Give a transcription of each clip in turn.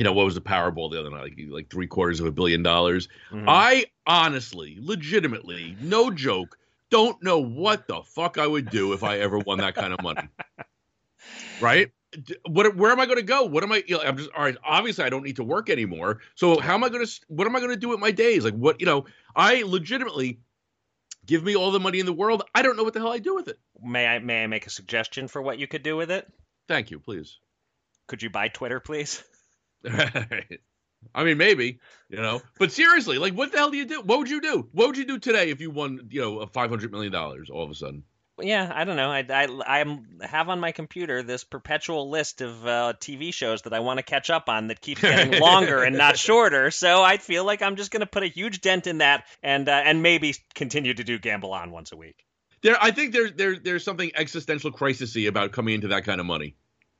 you know, what was the Powerball the other night? Like, like three quarters of a billion dollars. Mm-hmm. I honestly, legitimately, no joke, don't know what the fuck I would do if I ever won that kind of money. right? What? Where am I going to go? What am I? You know, I'm just all right. Obviously, I don't need to work anymore. So how am I going to? What am I going to do with my days? Like what? You know, I legitimately give me all the money in the world. I don't know what the hell I do with it. May I? May I make a suggestion for what you could do with it? Thank you, please. Could you buy Twitter, please? I mean, maybe, you know, but seriously, like, what the hell do you do? What would you do? What would you do today if you won, you know, a five hundred million dollars all of a sudden? Yeah, I don't know. I, I, I have on my computer this perpetual list of uh, TV shows that I want to catch up on that keeps getting longer and not shorter. So I feel like I'm just going to put a huge dent in that and uh, and maybe continue to do Gamble On once a week. There, I think there's there, there's something existential crisisy about coming into that kind of money.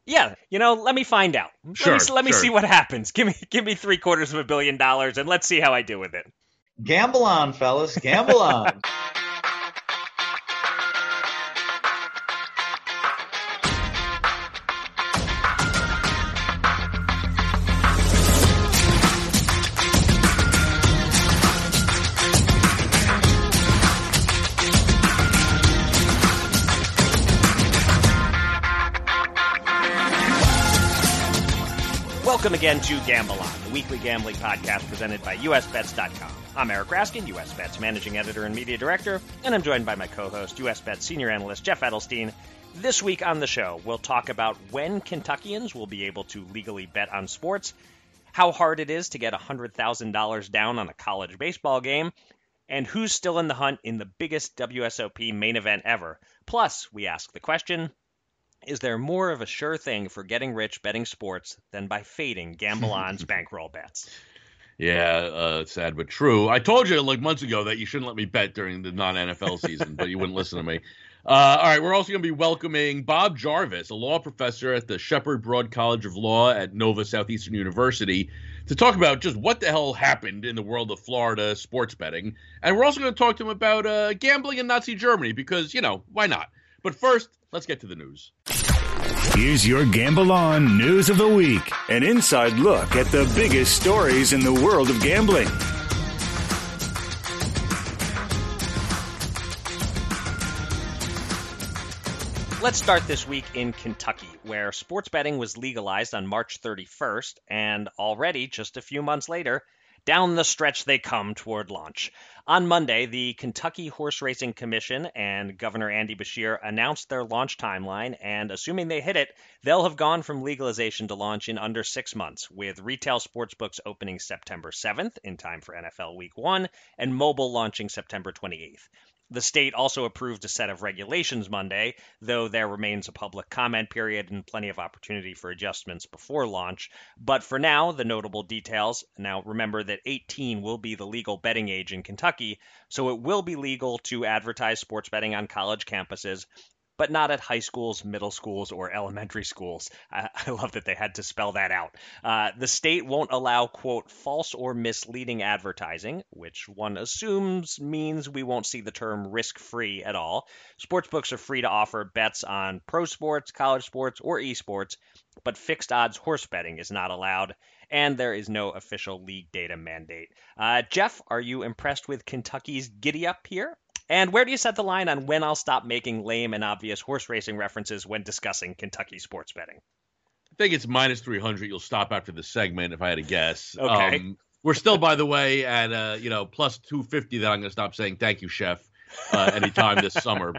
Yeah, you know, let me find out. Sure, let me, let me sure. see what happens. Give me give me three quarters of a billion dollars, and let's see how I do with it. Gamble on, fellas. Gamble on. Welcome again to Gamble On, the weekly gambling podcast presented by USBets.com. I'm Eric Raskin, US Bets managing editor and media director, and I'm joined by my co-host, US Bets senior analyst Jeff Edelstein. This week on the show, we'll talk about when Kentuckians will be able to legally bet on sports, how hard it is to get $100,000 down on a college baseball game, and who's still in the hunt in the biggest WSOP main event ever. Plus, we ask the question, is there more of a sure thing for getting rich betting sports than by fading Gamble On's bankroll bets? Yeah, uh, sad but true. I told you like months ago that you shouldn't let me bet during the non NFL season, but you wouldn't listen to me. Uh, all right, we're also going to be welcoming Bob Jarvis, a law professor at the Shepard Broad College of Law at Nova Southeastern University, to talk about just what the hell happened in the world of Florida sports betting. And we're also going to talk to him about uh, gambling in Nazi Germany because, you know, why not? But first, let's get to the news. Here's your Gamble On News of the Week an inside look at the biggest stories in the world of gambling. Let's start this week in Kentucky, where sports betting was legalized on March 31st, and already, just a few months later, down the stretch they come toward launch. On Monday, the Kentucky Horse Racing Commission and Governor Andy Beshear announced their launch timeline, and assuming they hit it, they'll have gone from legalization to launch in under six months, with retail sportsbooks opening September 7th in time for NFL Week 1 and mobile launching September 28th. The state also approved a set of regulations Monday, though there remains a public comment period and plenty of opportunity for adjustments before launch. But for now, the notable details now remember that 18 will be the legal betting age in Kentucky, so it will be legal to advertise sports betting on college campuses but not at high schools, middle schools, or elementary schools. I, I love that they had to spell that out. Uh, the state won't allow, quote, false or misleading advertising, which one assumes means we won't see the term risk free at all. Sportsbooks are free to offer bets on pro sports, college sports, or esports, but fixed odds horse betting is not allowed and there is no official league data mandate. Uh, Jeff, are you impressed with Kentucky's giddy up here? And where do you set the line on when I'll stop making lame and obvious horse racing references when discussing Kentucky sports betting? I think it's minus 300. You'll stop after the segment if I had to guess. Okay. Um, we're still, by the way, at uh, you know plus 250 that I'm going to stop saying thank you, chef, uh, anytime this summer.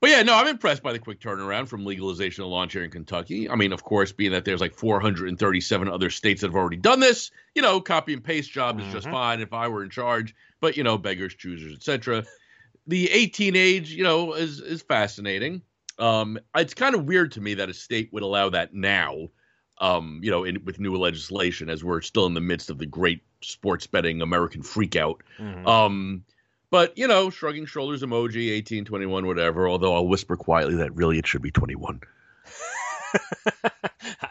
But yeah, no, I'm impressed by the quick turnaround from legalization to launch here in Kentucky. I mean, of course, being that there's like 437 other states that have already done this, you know, copy and paste job is Mm-hmm. just fine if I were in charge. But you know, beggars, choosers, etc. The 18 age, you know, is is fascinating. Um, it's kind of weird to me that a state would allow that now. Um, you know, in, with new legislation, as we're still in the midst of the great sports betting American freakout. Mhm. Um, but you know, shrugging shoulders emoji, 18, 21, whatever. Although I'll whisper quietly that really it should be 21.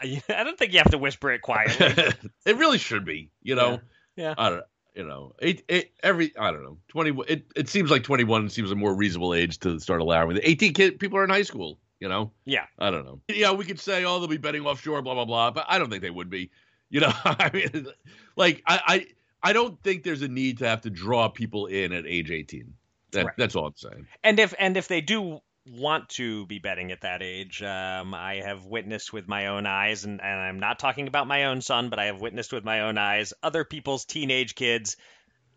I don't think you have to whisper it quietly. it really should be. You know, Yeah. I don't. You know, it, it every I don't know. 20. It it seems like 21 seems a more reasonable age to start allowing. The 18 kid people are in high school. You know, Yeah. I don't know. Yeah, we could say, oh, they'll be betting offshore, blah blah blah, but I don't think they would be. You know, I mean, like I, I I don't think there's a need to have to draw people in at age 18. That, Right. That's all I'm saying. And if and if they do want to be betting at that age, um, I have witnessed with my own eyes, and, and I'm not talking about my own son, but I have witnessed with my own eyes other people's teenage kids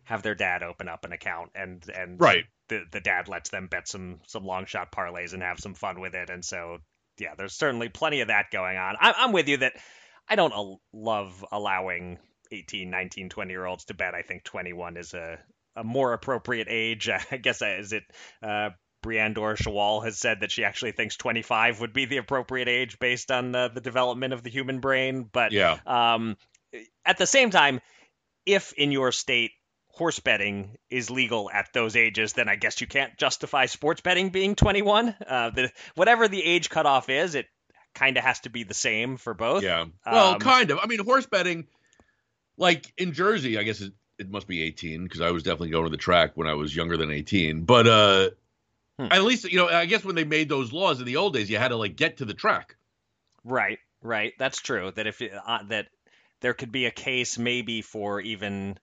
have their dad open up an account, and and Right. the the dad lets them bet some some long shot parlays and have some fun with it, and so yeah, there's certainly plenty of that going on. I, I'm with you that I don't al- love allowing 18, 19, 20 year olds to bet. I think 21 is a a more appropriate age. I guess uh, is it uh, Brianne Doura-Schawohl has said that she actually thinks 25 would be the appropriate age based on the, the development of the human brain. But Yeah. um, at the same time, if in your state horse betting is legal at those ages, then I guess you can't justify sports betting being 21. Uh, the, whatever the age cutoff is, it kind of has to be the same for both. Yeah. Well, Um, kind of. I mean, horse betting, like in Jersey, I guess it, it must be 18 because I was definitely going to the track when I was younger than 18. But uh, Hmm. at least, you know, I guess when they made those laws in the old days, you had to like get to the track. Right, right. That's true. That if uh, that there could be a case maybe for even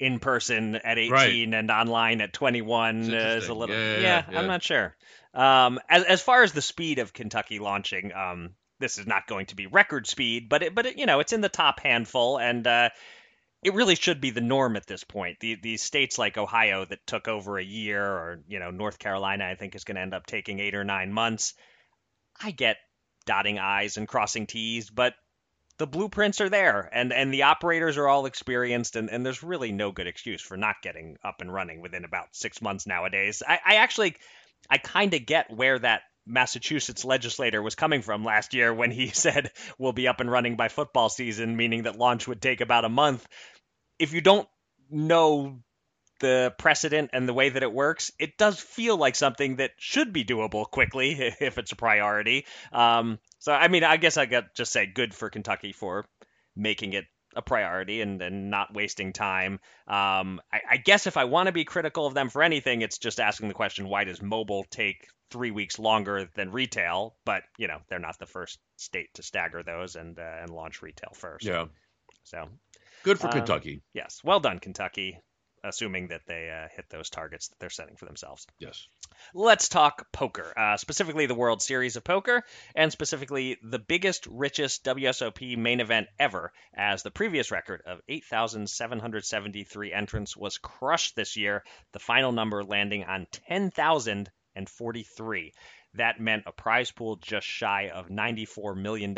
in person at 18 Right. and online at 21 is a little Yeah, yeah, yeah. I'm not sure. Um, as as far as the speed of Kentucky launching, um, this is not going to be record speed, but it, but it, you know it's in the top handful and. Uh, it really should be the norm at this point. The these states like Ohio that took over a year, or you know North Carolina, I think is going to end up taking eight or nine months. I get dotting I's and crossing T's, but the blueprints are there and, and the operators are all experienced and, and there's really no good excuse for not getting up and running within about six months nowadays. I, I actually I kind of get where that Massachusetts legislator was coming from last year when he said we'll be up and running by football season, meaning that launch would take about a month. If you don't know the precedent and the way that it works, it does feel like something that should be doable quickly if it's a priority. Um, so, I mean, I guess I got just say good for Kentucky for making it a priority and, and not wasting time. Um, I, I guess if I want to be critical of them for anything, it's just asking the question why does mobile take three weeks longer than retail? But you know, they're not the first state to stagger those and uh, and launch retail first. Yeah. So Good for Um, Kentucky. yes, well done, Kentucky. Assuming that they uh, hit those targets that they're setting for themselves. Yes. Let's talk poker, uh, specifically the World Series of Poker, and specifically the biggest, richest WSOP main event ever, as the previous record of 8,773 entrants was crushed this year, the final number landing on 10,043. That meant a prize pool just shy of $94 million.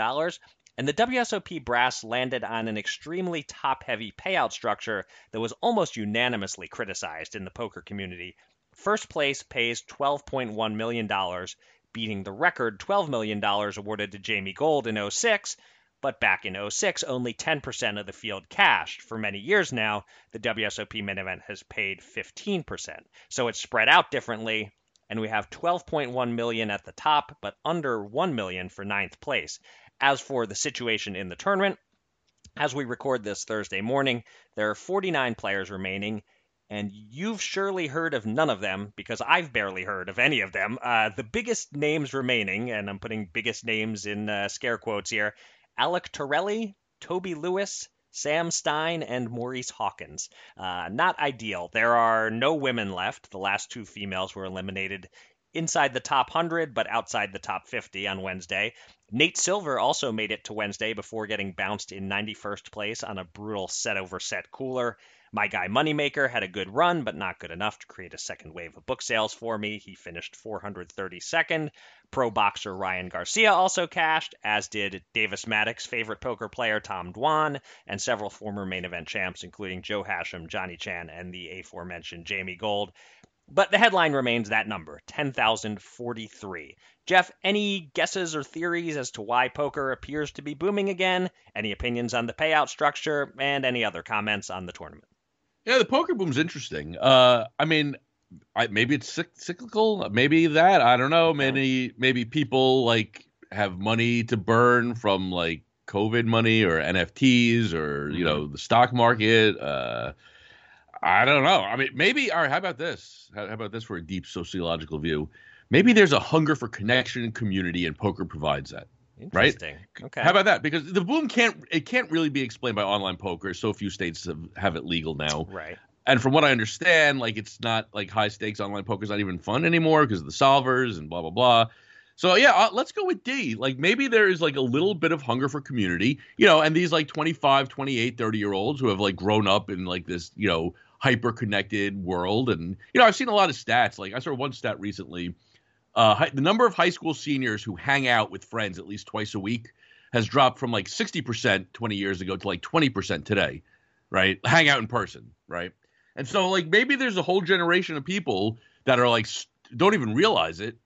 And the WSOP brass landed on an extremely top heavy payout structure that was almost unanimously criticized in the poker community First place pays $12.1 million, beating the record $12 million awarded to Jamie Gold in 06. But back in 06, only 10% of the field cashed. For many years now, the WSOP main event has paid 15%. So it's spread out differently, and we have 12.1 million at the top, but under 1 million for ninth place. As for the situation in the tournament, as we record this Thursday morning, there are 49 players remaining, and you've surely heard of none of them because I've barely heard of any of them. Uh, the biggest names remaining, and I'm putting biggest names in uh, scare quotes here Alec Torelli, Toby Lewis, Sam Stein, and Maurice Hawkins. Uh, not ideal. There are no women left. The last two females were eliminated inside the top 100, but outside the top 50 on Wednesday. Nate Silver also made it to Wednesday before getting bounced in 91st place on a brutal set over set cooler. My guy Moneymaker had a good run, but not good enough to create a second wave of book sales for me. He finished 432nd. Pro boxer Ryan Garcia also cashed, as did Davis Maddox favorite poker player Tom Dwan, and several former main event champs, including Joe Hachem, Johnny Chan, and the aforementioned Jamie Gold. But the headline remains that number 10,043. Jeff, any guesses or theories as to why poker appears to be booming again? Any opinions on the payout structure? And any other comments on the tournament? Yeah, the poker boom's interesting. Uh, I mean, I, maybe it's cyclical. Maybe that. I don't know. Maybe maybe people like have money to burn from like COVID money or NFTs or you know the stock market. Uh, I don't know. I mean, maybe. All right. How about this? How, how about this for a deep sociological view? Maybe there's a hunger for connection and community, and poker provides that. Right? Interesting. Okay. How about that? Because the boom can't it can't really be explained by online poker. So few states have, have it legal now. right. And from what I understand, like it's not like high stakes online poker's not even fun anymore because of the solvers and blah blah blah. So yeah, uh, let's go with D. Like maybe there is like a little bit of hunger for community, you know, and these like 25, 28, 30 year olds who have like grown up in like this, you know, hyper connected world and you know, I've seen a lot of stats. Like I saw one stat recently uh, the number of high school seniors who hang out with friends at least twice a week has dropped from like 60% 20 years ago to like 20% today, right? Hang out in person, right? And so, like, maybe there's a whole generation of people that are like, don't even realize it,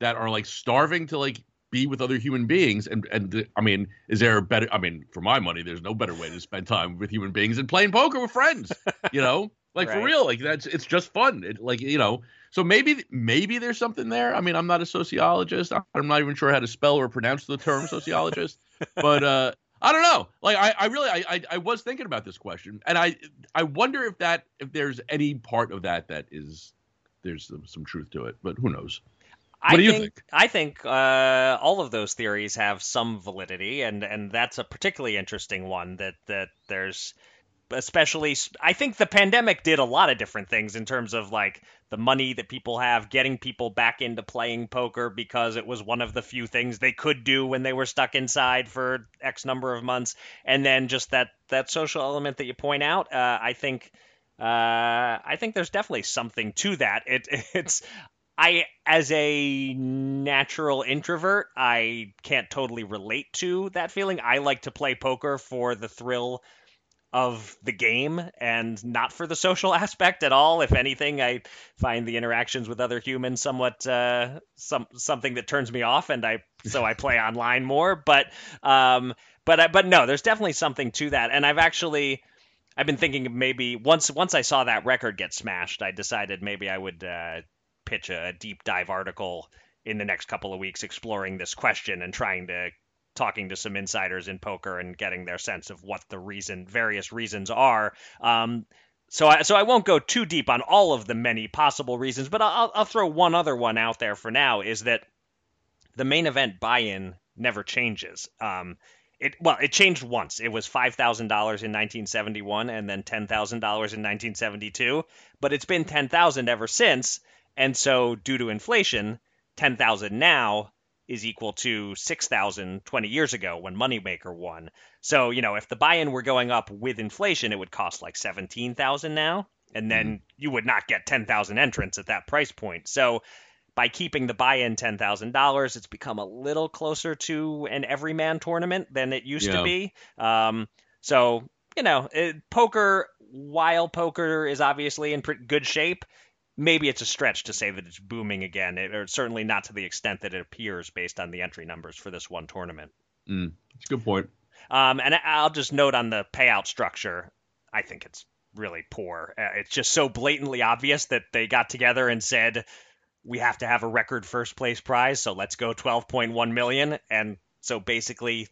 that are like starving to like be with other human beings. And, and I mean, is there a better, I mean, for my money, there's no better way to spend time with human beings than playing poker with friends, you know? Like for real, like that's it's just fun. It, like you know, so maybe maybe there's something there. I mean, I'm not a sociologist. I'm not even sure how to spell or pronounce the term sociologist. but uh, I don't know. Like I, I really I, I I was thinking about this question, and I I wonder if that if there's any part of that that is there's some, some truth to it. But who knows? I do you think, think? I think uh, all of those theories have some validity, and, and that's a particularly interesting one. That that there's especially I think the pandemic did a lot of different things in terms of like the money that people have, getting people back into playing poker because it was one of the few things they could do when they were stuck inside for X number of months, and then just that that social element that you point out. Uh, I think. Uh, I think there's definitely something to that. It, it's I, as a natural introvert, I can't totally relate to that feeling. I like to play poker for the thrill of the game and not for the social aspect at all. If anything, I find the interactions with other humans somewhat uh, some something that turns me off, and I so I play online more. But um, but I- but no, there's definitely something to that, and I've actually. I've been thinking maybe once once I saw that record get smashed, I decided maybe I would uh, pitch a deep dive article in the next couple of weeks exploring this question and trying to talking to some insiders in poker and getting their sense of what the reason various reasons are. Um, so I so I won't go too deep on all of the many possible reasons, but I'll I'll throw one other one out there for now is that the main event buy-in never changes. Um, it well, it changed once. It was five thousand dollars in 1971, and then ten thousand dollars in 1972. But it's been ten thousand ever since, and so due to inflation, ten thousand now is equal to 6,000 20 years ago when Moneymaker won. So, you know, if the buy-in were going up with inflation, it would cost like 17,000 now, and then you would not get 10,000 entrants at that price point. So, by keeping the buy-in $10,000, it's become a little closer to an everyman tournament than it used Yeah. to be. Um, so, you know, it, poker, while poker is obviously in pretty good shape, maybe it's a stretch to say that it's booming again, it, or certainly not to the extent that it appears based on the entry numbers for this one tournament. Mm, that's a good point. Um, and I'll just note on the payout structure, I think it's really poor. Uh, it's just so blatantly obvious that they got together and said, we have to have a record first place prize, so let's go 12.1 million. And so basically,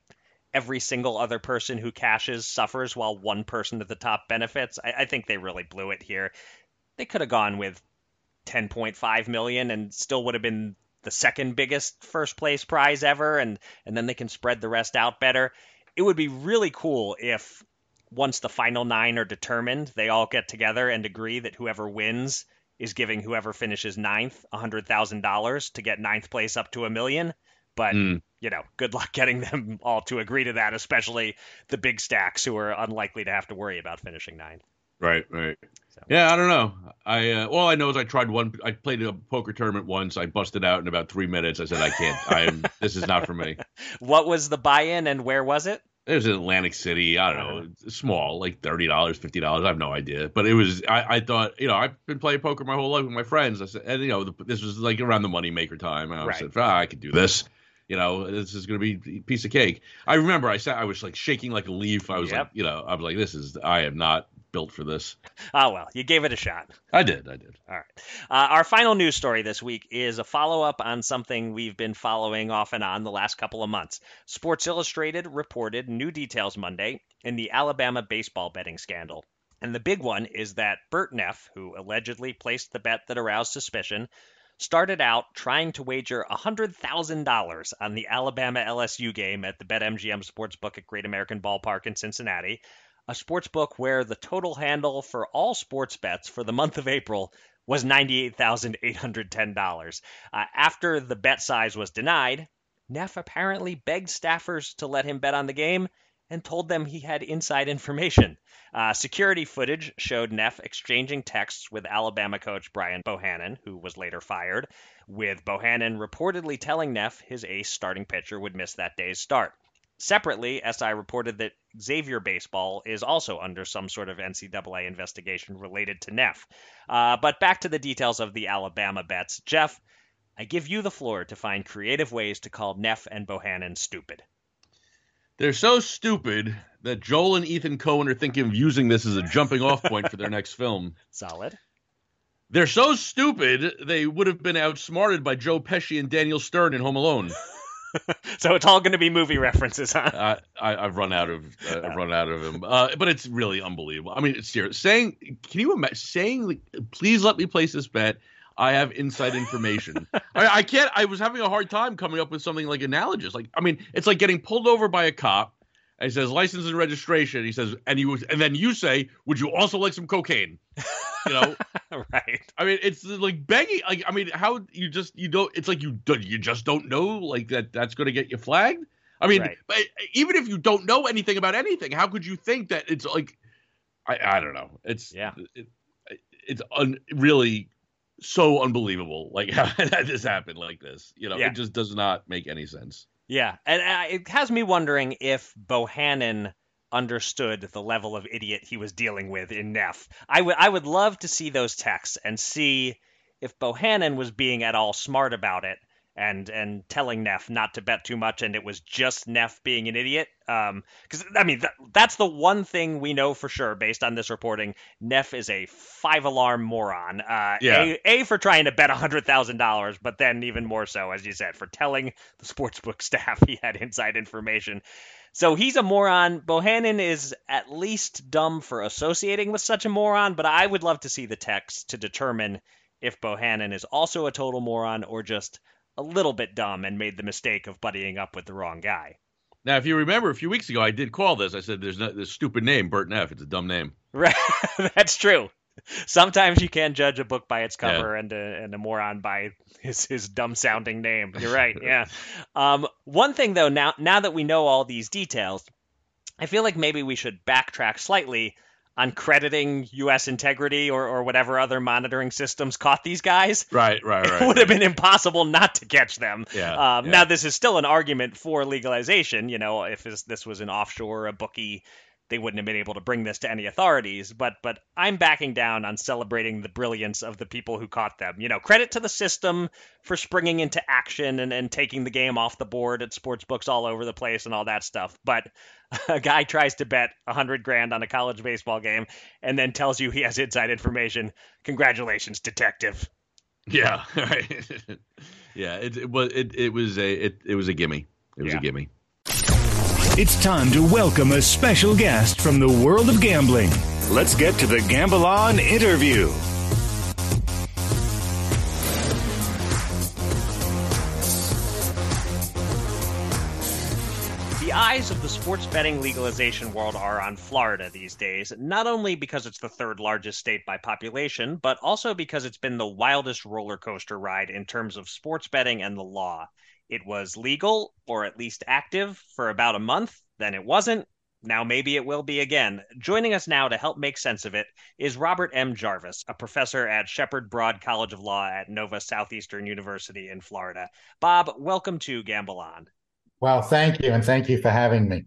every single other person who cashes suffers while one person at the top benefits. I, I think they really blew it here. They could have gone with 10.5 million and still would have been the second biggest first place prize ever and and then they can spread the rest out better. It would be really cool if once the final 9 are determined, they all get together and agree that whoever wins is giving whoever finishes ninth $100,000 to get ninth place up to a million. But Mm. you know, good luck getting them all to agree to that, especially the big stacks who are unlikely to have to worry about finishing ninth. Right, right. So- Yeah, I don't know. I uh, all I know is I tried one. I played a poker tournament once. I busted out in about three minutes. I said I can't. I'm. this is not for me. What was the buy-in and where was it? It was in Atlantic City. I don't know, small, like thirty dollars, fifty dollars. I have no idea. But it was. I, I thought, you know, I've been playing poker my whole life with my friends. I said, and you know, the, this was like around the moneymaker time. And I Right. said, ah, I could do this. You know, this is going to be a piece of cake. I remember I sat. I was like shaking like a leaf. I was Yep. like, you know, I was like, this is. I am not built for this. Oh well, you gave it a shot. I did. I did. All right. Uh, our final news story this week is a follow up on something we've been following off and on the last couple of months. Sports Illustrated reported new details Monday in the Alabama baseball betting scandal. And the big one is that Bert Neff, who allegedly placed the bet that aroused suspicion, started out trying to wager $100,000 on the Alabama LSU game at the BetMGM Sportsbook at Great American Ballpark in Cincinnati, a sports book where the total handle for all sports bets for the month of April was $98,810. Uh, after the bet size was denied, Neff apparently begged staffers to let him bet on the game and told them he had inside information. Uh, security footage showed Neff exchanging texts with Alabama coach Brian Bohannon, who was later fired, with Bohannon reportedly telling Neff his ace starting pitcher would miss that day's start. Separately, SI reported that Xavier Baseball is also under some sort of NCAA investigation related to Neff. Uh, but back to the details of the Alabama bets. Jeff, I give you the floor to find creative ways to call Neff and Bohannon stupid. They're so stupid that Joel and Ethan Coen are thinking of using this as a jumping off point for their next film. Solid. They're so stupid they would have been outsmarted by Joe Pesci and Daniel Stern in Home Alone. so it's all going to be movie references, huh? Uh, I, have run out of uh, I've run out of him, uh, but it's really unbelievable. I mean, it's serious. Saying, can you imagine saying, "Please let me place this bet"? I have inside information. I, I, can't. I was having a hard time coming up with something like analogous. Like, I mean, it's like getting pulled over by a cop. And he says license and registration. He says, and you, and then you say, would you also like some cocaine? You know, right? I mean, it's like begging. Like, I mean, how you just you don't. It's like you do, you just don't know like that. That's going to get you flagged. I mean, right. but even if you don't know anything about anything, how could you think that it's like? I I don't know. It's yeah. It, it's un, really so unbelievable like how that just happened like this you know yeah. it just does not make any sense yeah and uh, it has me wondering if bohannon understood the level of idiot he was dealing with in neff i would i would love to see those texts and see if bohannon was being at all smart about it and and telling Neff not to bet too much, and it was just Neff being an idiot. Because um, I mean, th- that's the one thing we know for sure based on this reporting. Neff is a five alarm moron. Uh, yeah. A, a for trying to bet hundred thousand dollars, but then even more so, as you said, for telling the sportsbook staff he had inside information. So he's a moron. Bohannon is at least dumb for associating with such a moron, but I would love to see the text to determine if Bohannon is also a total moron or just a little bit dumb and made the mistake of buddying up with the wrong guy. Now, if you remember a few weeks ago, I did call this. I said, "There's no, this stupid name, Bert Neff. It's a dumb name." Right, that's true. Sometimes you can judge a book by its cover yeah. and a, and a moron by his his dumb sounding name. You're right. Yeah. um, one thing though, now now that we know all these details, I feel like maybe we should backtrack slightly on crediting U.S. integrity or, or whatever other monitoring systems caught these guys. Right, right, right. It would have been impossible not to catch them. Yeah, um, yeah. Now, this is still an argument for legalization. You know, if this, this was an offshore, a bookie they wouldn't have been able to bring this to any authorities. But but I'm backing down on celebrating the brilliance of the people who caught them. You know, credit to the system for springing into action and, and taking the game off the board at sports books all over the place and all that stuff. But a guy tries to bet a hundred grand on a college baseball game and then tells you he has inside information. Congratulations, detective. Yeah, right. yeah, it, it was it, it was a it, it was a gimme. It was yeah. a gimme. It's time to welcome a special guest from the world of gambling. Let's get to the Gamble On interview. The eyes of the sports betting legalization world are on Florida these days, not only because it's the third largest state by population, but also because it's been the wildest roller coaster ride in terms of sports betting and the law. It was legal, or at least active, for about a month, then it wasn't. Now maybe it will be again. Joining us now to help make sense of it is Robert M. Jarvis, a professor at Shepard Broad College of Law at Nova Southeastern University in Florida. Bob, welcome to Gamble On. Well, thank you, and thank you for having me.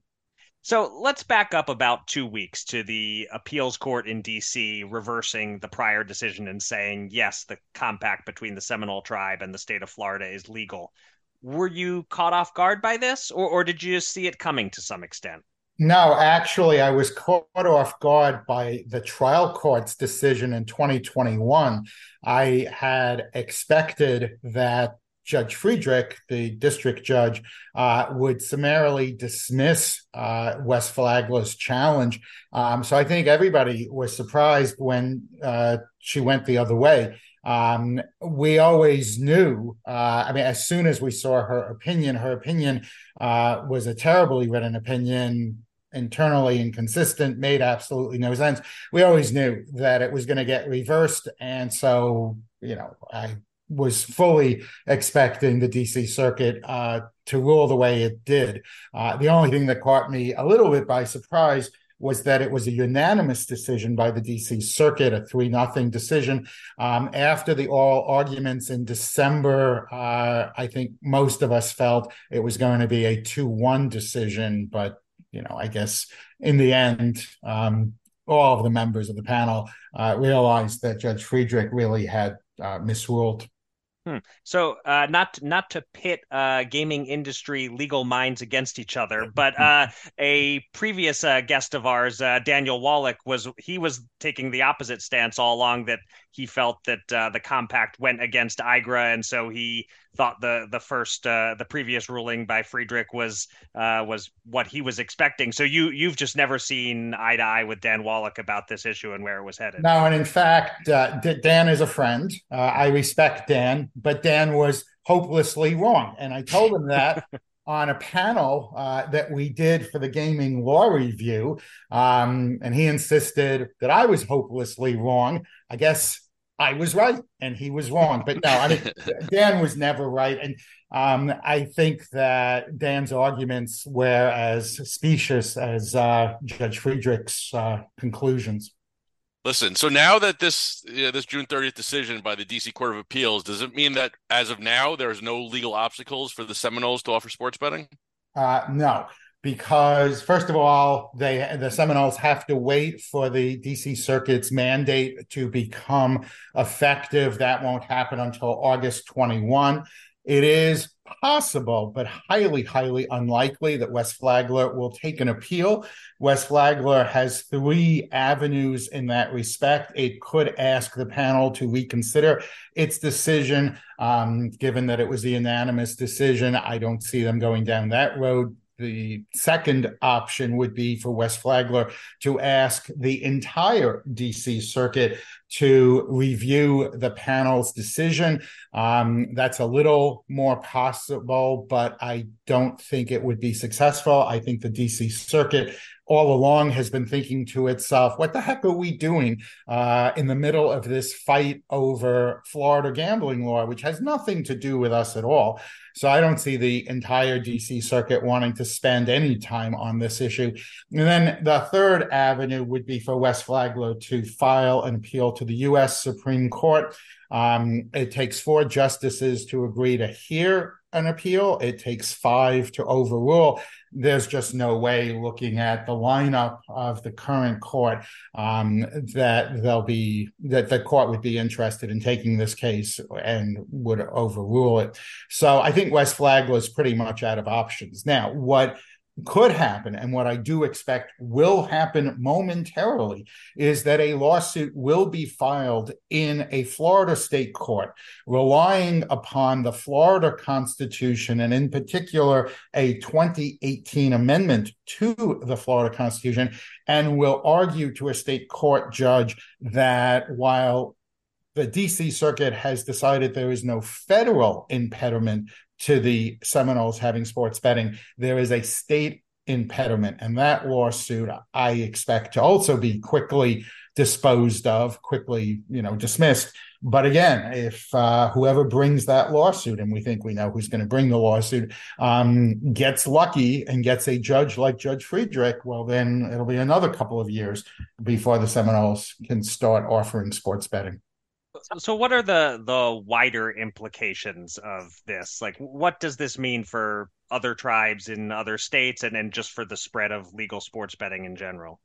So let's back up about two weeks to the appeals court in D.C. reversing the prior decision and saying, yes, the compact between the Seminole tribe and the state of Florida is legal were you caught off guard by this, or, or did you just see it coming to some extent? No, actually, I was caught off guard by the trial court's decision in 2021. I had expected that Judge Friedrich, the district judge, uh, would summarily dismiss uh, West Flagler's challenge. Um, so I think everybody was surprised when uh, she went the other way. Um, we always knew. Uh, I mean, as soon as we saw her opinion, her opinion uh, was a terribly written opinion, internally inconsistent, made absolutely no sense. We always knew that it was going to get reversed, and so you know, I was fully expecting the DC Circuit uh, to rule the way it did. Uh, the only thing that caught me a little bit by surprise was that it was a unanimous decision by the DC Circuit, a three nothing decision. Um, after the oral arguments in December, uh, I think most of us felt it was going to be a two one decision, but you know, I guess in the end, um, all of the members of the panel uh, realized that Judge Friedrich really had uh, misruled. Hmm. So, uh, not not to pit uh, gaming industry legal minds against each other, but uh, a previous uh, guest of ours, uh, Daniel Wallach, was he was taking the opposite stance all along that he felt that uh, the compact went against IGRA, and so he thought the the first uh, the previous ruling by Friedrich was uh, was what he was expecting. So you you've just never seen eye to eye with Dan Wallach about this issue and where it was headed. No, and in fact, uh, Dan is a friend. Uh, I respect Dan, but Dan was hopelessly wrong, and I told him that. on a panel uh, that we did for the Gaming Law Review, um, and he insisted that I was hopelessly wrong. I guess I was right and he was wrong. But no, I mean, Dan was never right. And um, I think that Dan's arguments were as specious as uh, Judge Friedrich's uh, conclusions. Listen, so now that this this June 30th decision by the DC Court of Appeals, does it mean that as of now there's no legal obstacles for the Seminoles to offer sports betting? Uh, no because first of all, they the Seminoles have to wait for the DC Circuit's mandate to become effective. That won't happen until August 21. It is possible, but highly, highly unlikely that West Flagler will take an appeal. West Flagler has three avenues in that respect. It could ask the panel to reconsider its decision, um, given that it was a unanimous decision. I don't see them going down that road the second option would be for West Flagler to ask the entire DC circuit to review the panel's decision. Um, that's a little more possible, but I don't think it would be successful. I think the DC circuit all along has been thinking to itself, what the heck are we doing uh, in the middle of this fight over Florida gambling law, which has nothing to do with us at all? So I don't see the entire DC circuit wanting to spend any time on this issue. And then the third avenue would be for West Flagler to file an appeal to the U.S. Supreme Court. Um, it takes four justices to agree to hear an appeal. It takes five to overrule. There's just no way, looking at the lineup of the current court, um, that they'll be that the court would be interested in taking this case and would overrule it. So I think West Flagler's pretty much out of options now. What could happen, and what I do expect will happen momentarily, is that a lawsuit will be filed in a Florida state court, relying upon the Florida Constitution, and in particular, a 2018 amendment to the Florida Constitution, and will argue to a state court judge that while the DC Circuit has decided there is no federal impediment to the Seminoles having sports betting, there is a state impediment. And that lawsuit, I expect to also be quickly disposed of, quickly, you know, dismissed. But again, if uh, whoever brings that lawsuit, and we think we know who's going to bring the lawsuit, um, gets lucky and gets a judge like Judge Friedrich, well, then it'll be another couple of years before the Seminoles can start offering sports betting. So what are the the wider implications of this? Like what does this mean for other tribes in other states and then just for the spread of legal sports betting in general?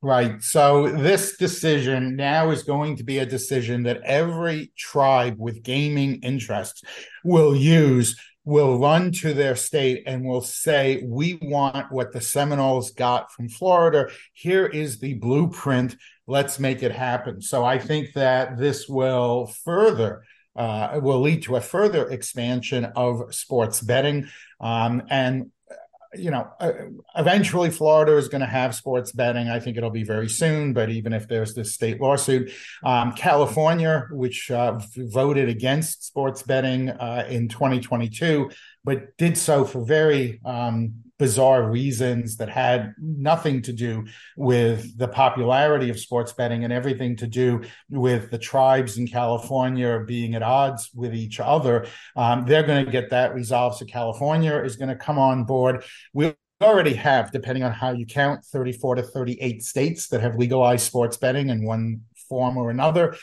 Right. So this decision now is going to be a decision that every tribe with gaming interests will use will run to their state and will say, We want what the Seminoles got from Florida. Here is the blueprint. Let's make it happen. So I think that this will further. Uh, will lead to a further expansion of sports betting. Um, and you know, uh, eventually Florida is going to have sports betting. I think it'll be very soon, but even if there's this state lawsuit, um, California, which uh, voted against sports betting uh, in 2022, but did so for very um, bizarre reasons that had nothing to do with the popularity of sports betting and everything to do with the tribes in California being at odds with each other. Um, they're going to get that resolved. So California is going to come on board. We already have, depending on how you count, 34 to 38 states that have legalized sports betting in one form or another.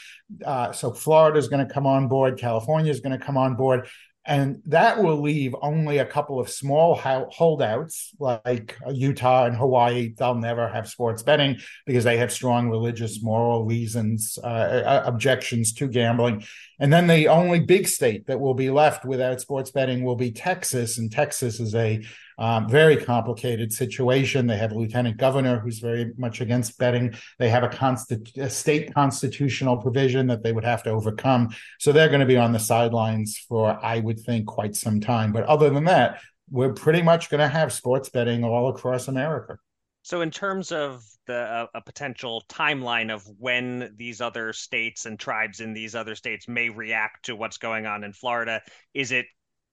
Uh, so Florida is going to come on board. California is going to come on board. And that will leave only a couple of small holdouts like Utah and Hawaii. They'll never have sports betting because they have strong religious, moral reasons, uh, uh, objections to gambling. And then the only big state that will be left without sports betting will be Texas. And Texas is a um, very complicated situation. They have a lieutenant governor who's very much against betting. They have a, consti- a state constitutional provision that they would have to overcome. So they're going to be on the sidelines for, I would think, quite some time. But other than that, we're pretty much going to have sports betting all across America. So, in terms of the uh, a potential timeline of when these other states and tribes in these other states may react to what's going on in Florida, is it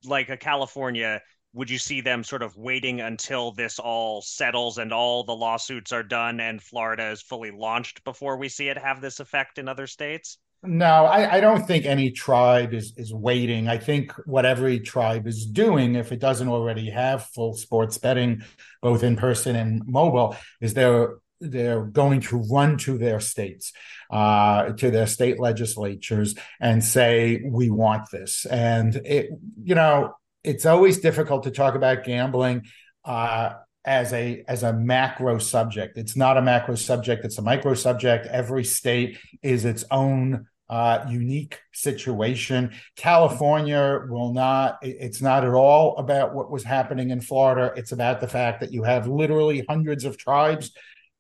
like a California? Would you see them sort of waiting until this all settles and all the lawsuits are done and Florida is fully launched before we see it have this effect in other states? No, I, I, don't think any tribe is is waiting. I think what every tribe is doing, if it doesn't already have full sports betting, both in person and mobile, is they're they're going to run to their states, uh, to their state legislatures, and say we want this. And it, you know, it's always difficult to talk about gambling uh, as a as a macro subject. It's not a macro subject; it's a micro subject. Every state is its own uh, unique situation. California will not. It's not at all about what was happening in Florida. It's about the fact that you have literally hundreds of tribes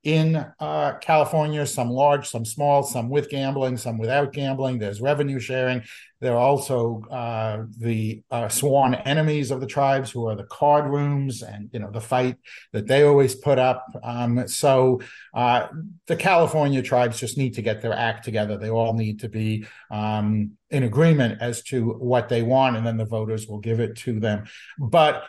in uh, California, some large, some small, some with gambling, some without gambling. There's revenue sharing. There are also uh, the uh, sworn enemies of the tribes, who are the card rooms, and you know the fight that they always put up. Um, so uh, the California tribes just need to get their act together. They all need to be um, in agreement as to what they want, and then the voters will give it to them. But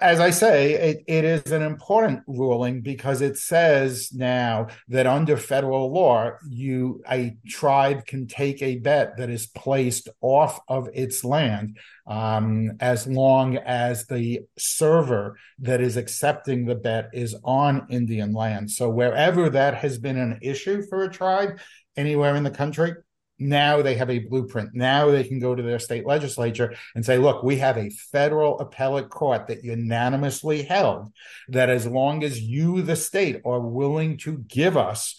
as I say, it, it is an important ruling because it says now that under federal law, you a tribe can take a bet that is placed off of its land um, as long as the server that is accepting the bet is on Indian land. So wherever that has been an issue for a tribe, anywhere in the country, now they have a blueprint. Now they can go to their state legislature and say, look, we have a federal appellate court that unanimously held that as long as you, the state, are willing to give us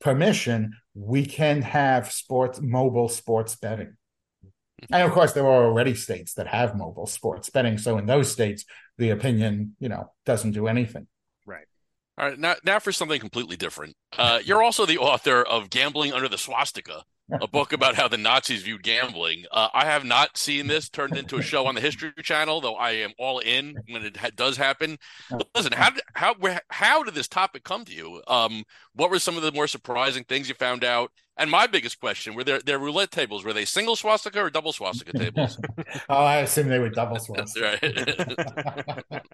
permission, we can have sports, mobile sports betting. And of course, there are already states that have mobile sports betting. So in those states, the opinion, you know, doesn't do anything. Right. All right. Now, now for something completely different. Uh, you're also the author of Gambling Under the Swastika, a book about how the Nazis viewed gambling. Uh, I have not seen this turned into a show on the History Channel, though I am all in when it ha- does happen. But listen, how did, how how did this topic come to you? Um, what were some of the more surprising things you found out? And my biggest question: Were there their roulette tables? Were they single swastika or double swastika tables? oh, I assume they were double swastika.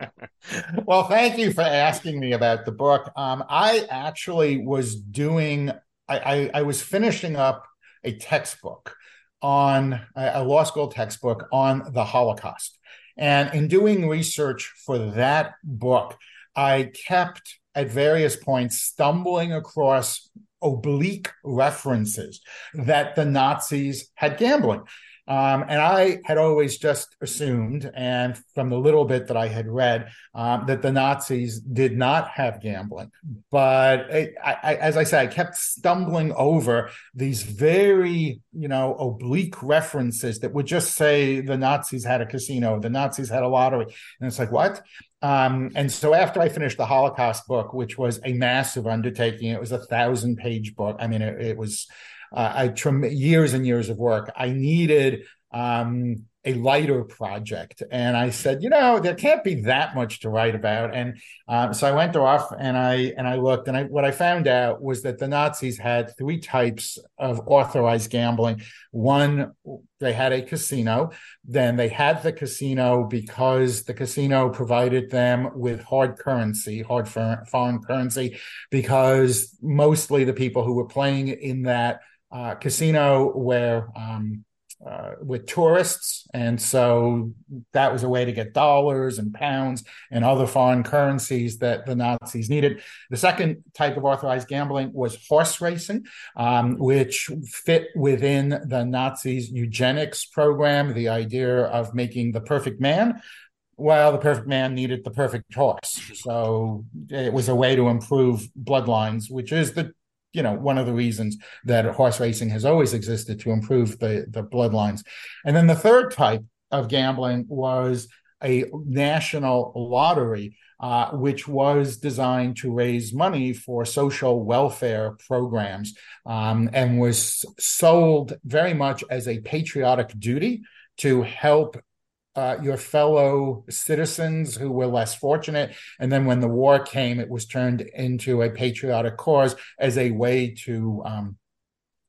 well, thank you for asking me about the book. Um, I actually was doing. I, I, I was finishing up a textbook on a law school textbook on the Holocaust. And in doing research for that book, I kept at various points stumbling across oblique references that the Nazis had gambling. Um, and I had always just assumed, and from the little bit that I had read, um, that the Nazis did not have gambling. But I, I, as I said, I kept stumbling over these very, you know, oblique references that would just say the Nazis had a casino, the Nazis had a lottery, and it's like what? Um, and so after I finished the Holocaust book, which was a massive undertaking, it was a thousand page book. I mean, it, it was uh, I years and years of work. I needed um, a lighter project. And I said, you know, there can't be that much to write about. And um, so I went off and I and I looked, and I, what I found out was that the Nazis had three types of authorized gambling. One, they had a casino. Then they had the casino because the casino provided them with hard currency, hard foreign currency, because mostly the people who were playing in that uh, casino where um, uh, with tourists. And so that was a way to get dollars and pounds and other foreign currencies that the Nazis needed. The second type of authorized gambling was horse racing, um, which fit within the Nazis' eugenics program, the idea of making the perfect man. Well, the perfect man needed the perfect horse. So it was a way to improve bloodlines, which is the you know one of the reasons that horse racing has always existed to improve the the bloodlines. And then the third type of gambling was a national lottery uh, which was designed to raise money for social welfare programs um, and was sold very much as a patriotic duty to help uh, your fellow citizens who were less fortunate. And then when the war came, it was turned into a patriotic cause as a way to um,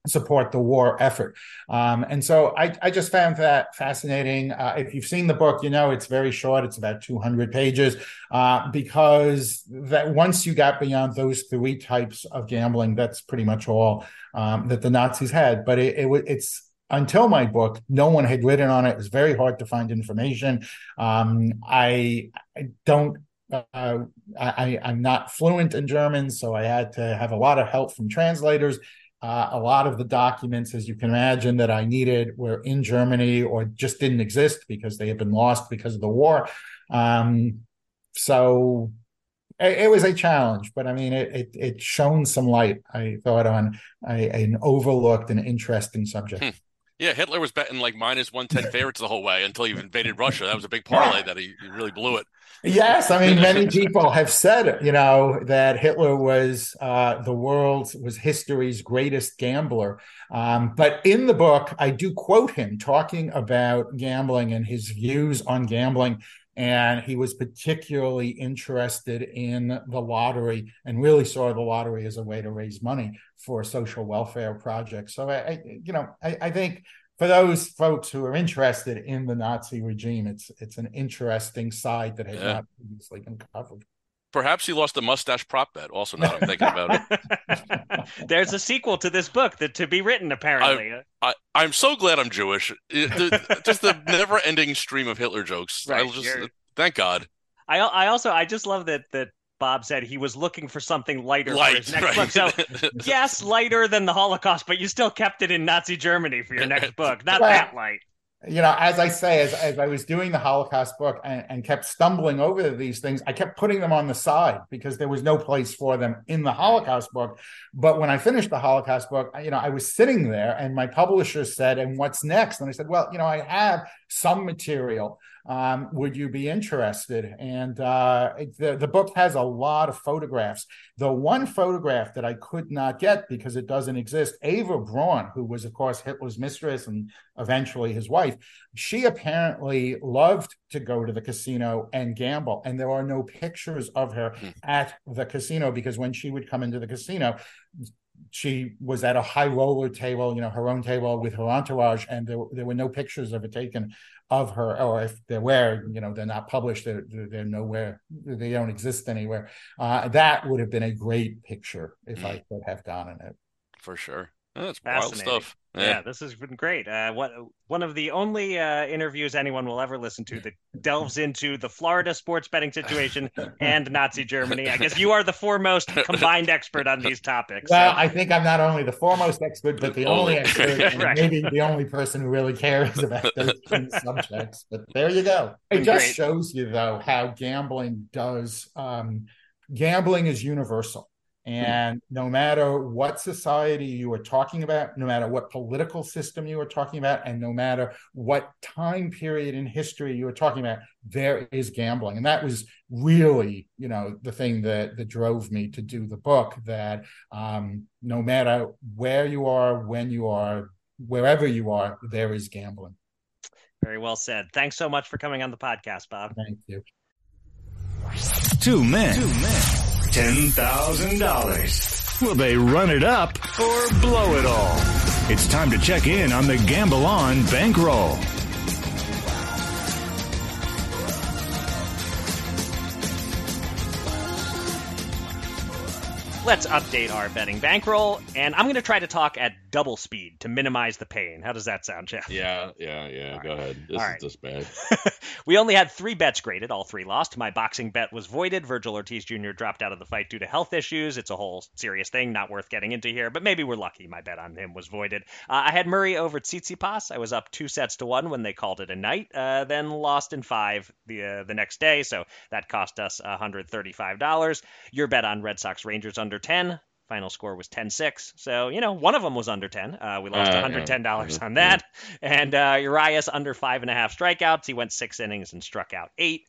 support the war effort. Um, and so I, I, just found that fascinating. Uh, if you've seen the book, you know it's very short. It's about 200 pages uh, because that once you got beyond those three types of gambling, that's pretty much all um, that the Nazis had. But it, it, it's until my book, no one had written on it. It was very hard to find information. Um, I, I, don't. Uh, I, I'm not fluent in German, so I had to have a lot of help from translators. Uh, a lot of the documents, as you can imagine, that I needed were in Germany or just didn't exist because they had been lost because of the war. Um, so it, it, was a challenge, but I mean, it, it, it shone some light, I thought, on a, an overlooked and interesting subject. Hmm. Yeah, Hitler was betting like minus 110 favorites the whole way until he invaded Russia. That was a big parlay that he, he really blew it. Yes, I mean many people have said, you know, that Hitler was uh, the world's was history's greatest gambler. Um, but in the book, I do quote him talking about gambling and his views on gambling. And he was particularly interested in the lottery and really saw the lottery as a way to raise money for social welfare projects. So I, I you know, I, I, think for those folks who are interested in the Nazi regime, it's it's an interesting side that has yeah. not previously been covered. Perhaps he lost the mustache prop bet. Also, now I'm thinking about it. There's a sequel to this book that to be written. Apparently, I, am so glad I'm Jewish. It, the, just the never-ending stream of Hitler jokes. Right, just thank God. I I also I just love that that Bob said he was looking for something lighter Light, for his next right. book. So, yes, lighter than the Holocaust, but you still kept it in Nazi Germany for your next book. Not well, that light. You know, as I say, as, as I was doing the Holocaust book and, and kept stumbling over these things, I kept putting them on the side because there was no place for them in the Holocaust book. But when I finished the Holocaust book, you know, I was sitting there and my publisher said, And what's next? And I said, Well, you know, I have some material um, would you be interested? And uh, the, the book has a lot of photographs. The one photograph that I could not get because it doesn't exist, Eva Braun, who was, of course, Hitler's mistress and eventually his wife, she apparently loved to go to the casino and gamble. And there are no pictures of her mm. at the casino because when she would come into the casino, she was at a high roller table, you know, her own table with her entourage, and there, there were no pictures of it taken of her, or if they're where, you know, they're not published, they're, they're nowhere, they don't exist anywhere. Uh, that would have been a great picture if I could have gotten it. For sure. That's wild stuff. Yeah. yeah. this has been great. Uh, what one of the only uh, interviews anyone will ever listen to that delves into the Florida sports betting situation and Nazi Germany. I guess you are the foremost combined expert on these topics. Well, so. I think I'm not only the foremost expert, but the only expert, right. maybe the only person who really cares about those two subjects. But there you go. It just great. shows you though how gambling does. Um, gambling is universal. And no matter what society you are talking about, no matter what political system you are talking about, and no matter what time period in history you are talking about, there is gambling. And that was really, you know, the thing that that drove me to do the book. That um, no matter where you are, when you are, wherever you are, there is gambling. Very well said. Thanks so much for coming on the podcast, Bob. Thank you. Two men. Two men. $10,000. Will they run it up or blow it all? It's time to check in on the Gamble On bankroll. Let's update our betting bankroll, and I'm going to try to talk at double speed to minimize the pain. How does that sound, Jeff? Yeah, yeah, yeah. All Go right. ahead. This All is right. just bad. we only had three bets graded. All three lost. My boxing bet was voided. Virgil Ortiz Jr. dropped out of the fight due to health issues. It's a whole serious thing, not worth getting into here, but maybe we're lucky. My bet on him was voided. Uh, I had Murray over Tsitsipas. I was up two sets to one when they called it a night, uh, then lost in five the uh, the next day, so that cost us $135. Your bet on Red Sox Rangers under 10. Final score was 10-6. So, you know, one of them was under 10. Uh, we lost Uh, $110 Mhm. on that. And uh, Urias under five and a half strikeouts. He went six innings and struck out eight.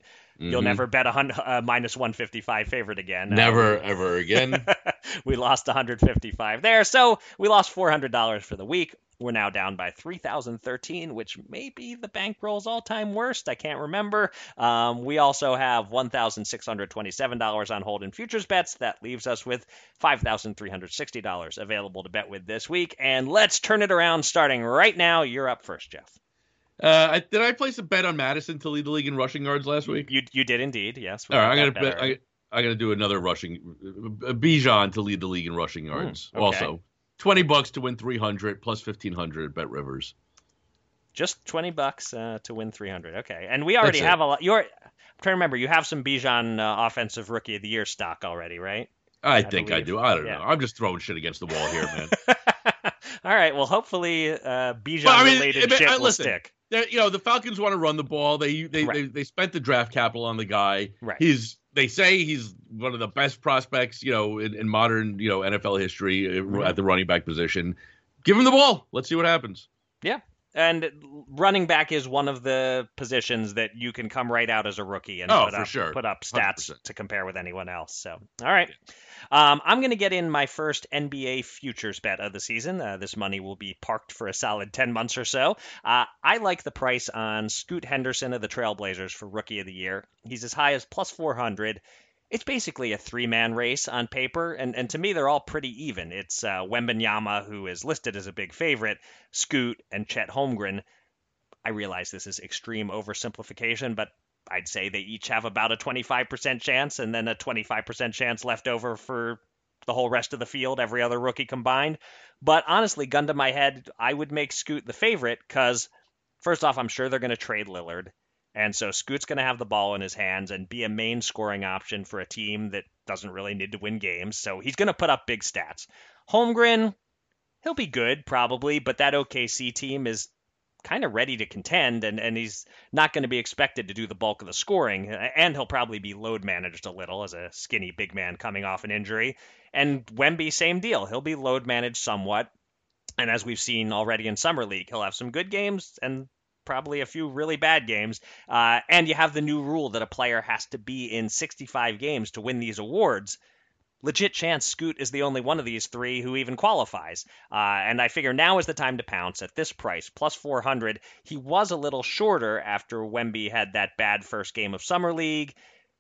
You'll Mhm. never bet a hun- uh, minus 155 favorite again. Uh, Never, ever again. we lost 155 there. So we lost $400 for the week. We're now down by 3,013, which may be the bankroll's all-time worst. I can't remember. Um, we also have $1,627 on hold in futures bets. That leaves us with $5,360 available to bet with this week. And let's turn it around starting right now. You're up first, Jeff. Uh, I, did I place a bet on Madison to lead the league in rushing yards last week? You you did indeed, yes. All right, I'm gonna bet bet. I, I'm gonna do another rushing. Uh, Bijan to lead the league in rushing yards. Hmm, okay. Also, twenty bucks to win three hundred plus fifteen hundred BetRivers. Just twenty bucks uh, to win three hundred. Okay, and we already That's it. have a lot. You're I'm trying to remember. You have some Bijan uh, offensive rookie of the year stock already, right? I, think I do. I don't Yeah. know. I'm just throwing shit against the wall here, man. All right. Well, hopefully, uh, Bijan Well, I mean, related I- shit I- will listen. stick. They're- you know, the Falcons want to run the ball. They they, Right. they they spent the draft capital on the guy. Right. He's they say he's one of the best prospects, you know, in, in modern you know NFL history uh, Mhm. at the running back position. Give him the ball. Let's see what happens. And running back is one of the positions that you can come right out as a rookie and Oh, put up sure. put up stats 100%. to compare with anyone else. So, all right. Um, I'm going to get in my first NBA futures bet of the season. Uh, this money will be parked for a solid 10 months or so. Uh, I like the price on Scoot Henderson of the Trailblazers for Rookie of the Year. He's as high as plus 400. It's basically a three-man race on paper, and, and to me, they're all pretty even. It's uh, Wembanyama, who is listed as a big favorite, Scoot, and Chet Holmgren. I realize this is extreme oversimplification, but I'd say they each have about a 25% chance and then a 25% chance left over for the whole rest of the field, every other rookie combined. But honestly, gun to my head, I would make Scoot the favorite because, first off, I'm sure they're going to trade Lillard. And so Scoot's going to have the ball in his hands and be a main scoring option for a team that doesn't really need to win games. So he's going to put up big stats. Holmgren, he'll be good probably, but that OKC team is kind of ready to contend, and, and he's not going to be expected to do the bulk of the scoring, and he'll probably be load managed a little as a skinny big man coming off an injury. And Wemby, same deal. He'll be load managed somewhat. And as we've seen already in Summer League, he'll have some good games and probably a few really bad games. Uh, and you have the new rule that a player has to be in 65 games to win these awards legit chance Scoot is the only one of these three who even qualifies. Uh, and I figure now is the time to pounce at this price, plus 400. He was a little shorter after Wemby had that bad first game of Summer League.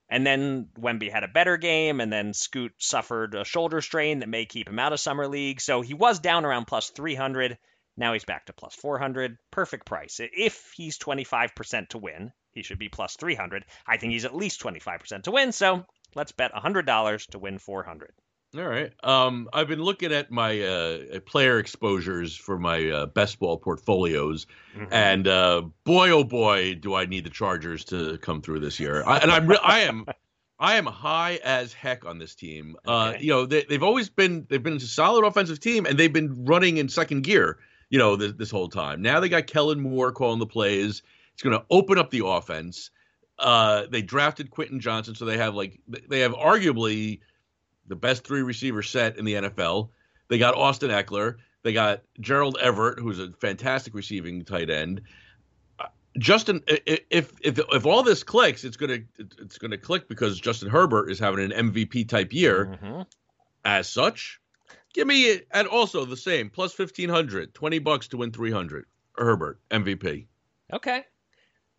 And then Wemby had a better game, and then Scoot suffered a shoulder strain that may keep him out of Summer League. So he was down around plus 300. Now he's back to plus 400. Perfect price. If he's 25% to win, he should be plus 300. I think he's at least 25% to win. So let's bet $100 to win 400. All right. Um, I've been looking at my uh, player exposures for my uh, best ball portfolios, Mm-hmm. and uh, boy, oh boy, do I need the Chargers to come through this year. I, and I'm, re- I am, I am high as heck on this team. Uh, Okay. you know, they, they've always been, they've been a solid offensive team, and they've been running in second gear. You know, this, this whole time. Now they got Kellen Moore calling the plays. It's going to open up the offense. Uh, they drafted Quentin Johnston, so they have like they have arguably the best three receiver set in the NFL. They got Austin Ekeler. They got Gerald Everett, who's a fantastic receiving tight end. Uh, Justin, if if if all this clicks, it's gonna it's gonna click because Justin Herbert is having an MVP type year. Mhm. As such, give me and also the same plus fifteen hundred, 20 bucks to win three hundred. Herbert MVP. Okay.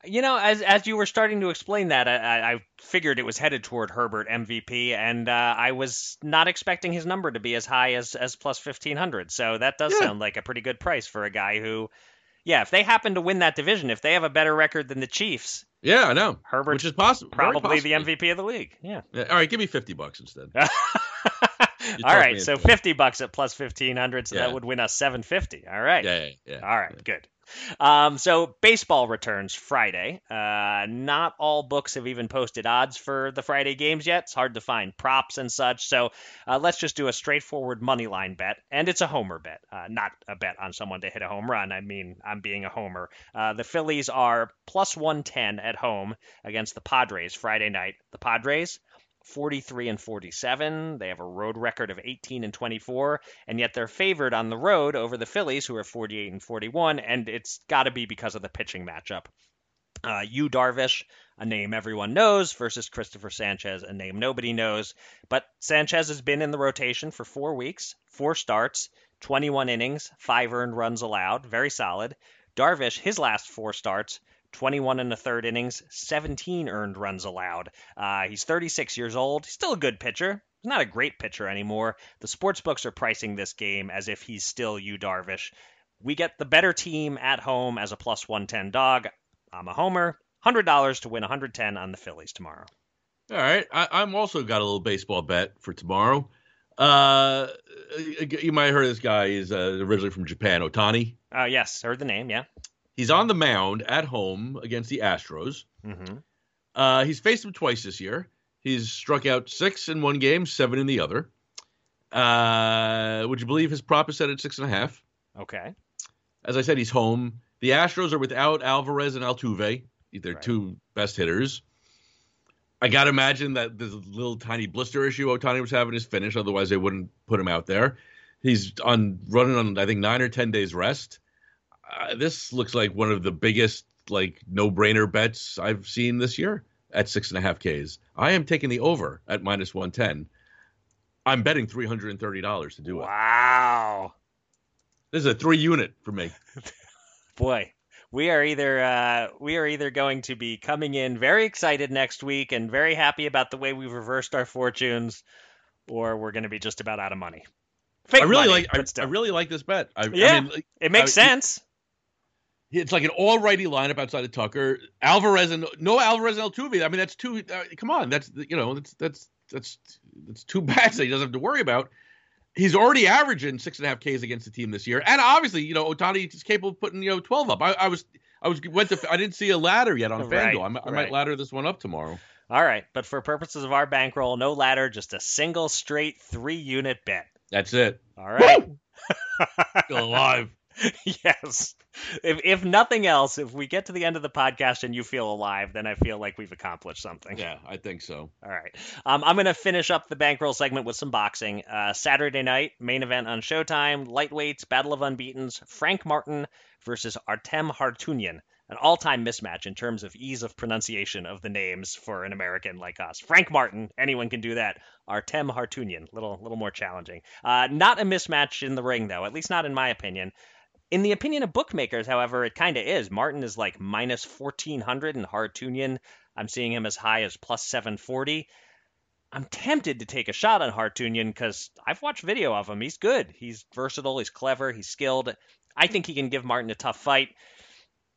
You know, as as you were starting to explain that, I, I figured it was headed toward Herbert MVP, and uh, I was not expecting his number to be as high as as plus fifteen hundred. So that does Yeah. sound like a pretty good price for a guy who, yeah, if they happen to win that division, if they have a better record than the Chiefs, Yeah, I know. Herbert's Which is possible. probably the. MVP of the league. Yeah. Yeah, all right, give me fifty bucks instead. All right, so fifty bucks at plus fifteen hundred, so Yeah. that would win us seven fifty. All right. Yeah, yeah, yeah. All right, good. Um, so baseball returns Friday. Uh, not all books have even posted odds for the Friday games yet. It's hard to find props and such. So uh, let's just do a straightforward money line bet, and it's a homer bet, uh, not a bet on someone to hit a home run. I mean, I'm being a homer. Uh, the Phillies are plus 110 at home against the Padres Friday night. The Padres 43 and 47. They have a road record of 18 and 24, and yet they're favored on the road over the Phillies, who are 48 and 41, and it's got to be because of the pitching matchup. Uh, Yu Darvish, a name everyone knows, versus Christopher Sanchez, a name nobody knows. But Sanchez has been in the rotation for four weeks, four starts, 21 innings, five earned runs allowed, very solid. Darvish, his last four starts, 21 and a third innings, 17 earned runs allowed. Uh, he's 36 years old. He's still a good pitcher. He's not a great pitcher anymore. The sports books are pricing this game as if he's still Yu Darvish. We get the better team at home as a plus 110 dog. I'm a homer. $100 to win 110 on the Phillies tomorrow. All right, I, I'm also got a little baseball bet for tomorrow. Uh, you might have heard this guy. He's uh, originally from Japan, Ohtani. Uh, yes, heard the name, yeah. He's on the mound at home against the Astros. Mm-hmm. Uh, he's faced them twice this year. He's struck out six in one game, seven in the other. Uh, would you believe his prop is set at six and a half? Okay. As I said, he's home. The Astros are without Alvarez and Altuve, their Right. two best hitters. I got to imagine that this little tiny blister issue Ohtani was having is finished. Otherwise, they wouldn't put him out there. He's on running on I think nine or ten days rest. Uh, this looks like one of the biggest like no brainer bets I've seen this year at six and a half Ks. I am taking the over at minus one ten. I'm betting three hundred and thirty dollars to do it. Wow. This is a three unit for me. Boy, we are either uh, we are either going to be coming in very excited next week and very happy about the way we've reversed our fortunes, or we're going to be just about out of money. Fake I really money, like. I, I really like this bet. I, Yeah. I mean, like, it makes sense. It's like an all-righty lineup outside of Tucker, Alvarez, and no Alvarez and Altuve. I mean, that's two. Uh, come on, that's you know, that's that's that's that's two bats that he doesn't have to worry about. He's already averaging six and a half Ks against the team this year, and obviously, you know, Ohtani is capable of putting you know twelve up. I, I was. I was went to. I didn't see a ladder yet on Right, FanDuel. I, might- I right. might ladder this one up tomorrow. All right, but for purposes of our bankroll, no ladder, just a single straight three unit bet. That's it. All right. Still alive. yes. If if nothing else, if we get to the end of the podcast and you feel alive, then I feel like we've accomplished something. Yeah, I think so. All right. Um, I'm going to finish up the bankroll segment with some boxing. Uh, Saturday night, main event on Showtime, lightweights, Battle of Unbeatens, Frank Martin versus Artem Harutyunyan. An all time mismatch in terms of ease of pronunciation of the names for an American like us. Frank Martin, anyone can do that. Artem Harutyunyan, little little more challenging. Uh, not a mismatch in the ring, though, at least not in my opinion. In the opinion of bookmakers, however, it kind of is. Martin is like minus 1400 and Harutyunyan, I'm seeing him as high as plus 740. I'm tempted to take a shot on Harutyunyan because I've watched video of him. He's good. He's versatile. He's clever. He's skilled. I think he can give Martin a tough fight,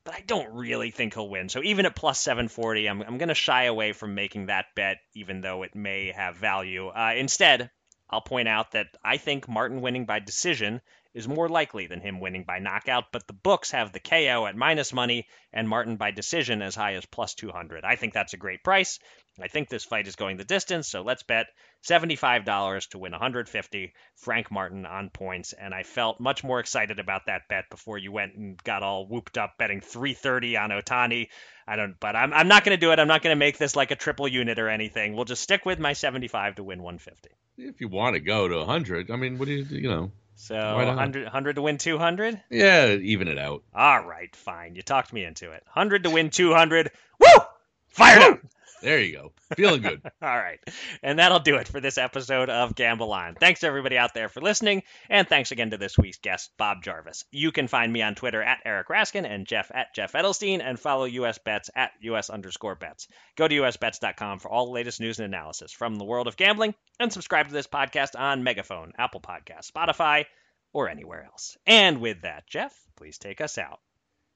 but I don't really think he'll win. So even at plus 740, I'm, I'm going to shy away from making that bet, even though it may have value. Uh, instead, I'll point out that I think Martin winning by decision is more likely than him winning by knockout, but the books have the KO at minus money and Martin by decision as high as plus 200. I think that's a great price. I think this fight is going the distance, so let's bet $75 to win 150 Frank Martin on points and I felt much more excited about that bet before you went and got all whooped up betting 330 on Ohtani. I don't but I'm I'm not going to do it. I'm not going to make this like a triple unit or anything. We'll just stick with my 75 to win 150. If you want to go to 100, I mean, what do you you know? So Why 100, 100 to win 200? Yeah, even it out. All right, fine. You talked me into it. 100 to win 200. Woo! Fired up! There you go. Feeling good. All right. And that'll do it for this episode of Gamble On. Thanks everybody out there for listening. And thanks again to this week's guest, Bob Jarvis. You can find me on Twitter at Eric Raskin and Jeff at Jeff Edelstein and follow US Bets at US underscore bets. Go to usbets.com for all the latest news and analysis from the world of gambling and subscribe to this podcast on Megaphone, Apple Podcast, Spotify, or anywhere else. And with that, Jeff, please take us out.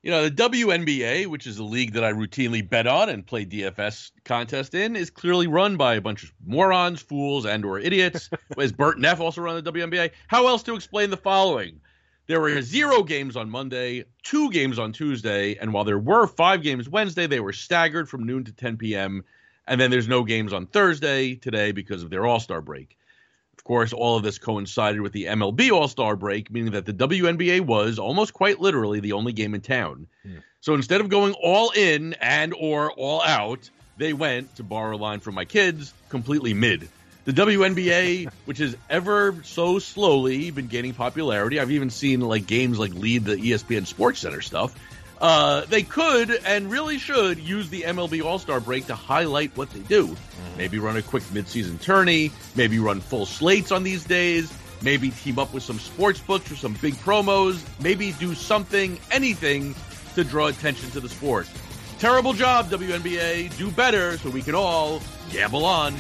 You know, the WNBA, which is a league that I routinely bet on and play DFS contest in, is clearly run by a bunch of morons, fools, and or idiots. Is Bert Neff also run the WNBA? How else to explain the following? There were zero games on Monday, two games on Tuesday, and while there were five games Wednesday, they were staggered from noon to 10 p.m. And then there's no games on Thursday today because of their All Star break. Of course, all of this coincided with the MLB All Star break, meaning that the WNBA was almost quite literally the only game in town. Mm. So instead of going all in and or all out, they went, to borrow a line from my kids, completely mid. The WNBA, which has ever so slowly been gaining popularity, I've even seen like games like lead the ESPN Sports Center stuff. Uh, they could and really should use the MLB All Star break to highlight what they do. Mm-hmm. Maybe run a quick midseason tourney. Maybe run full slates on these days. Maybe team up with some sports books for some big promos. Maybe do something, anything to draw attention to the sport. Terrible job, WNBA. Do better so we can all gamble on.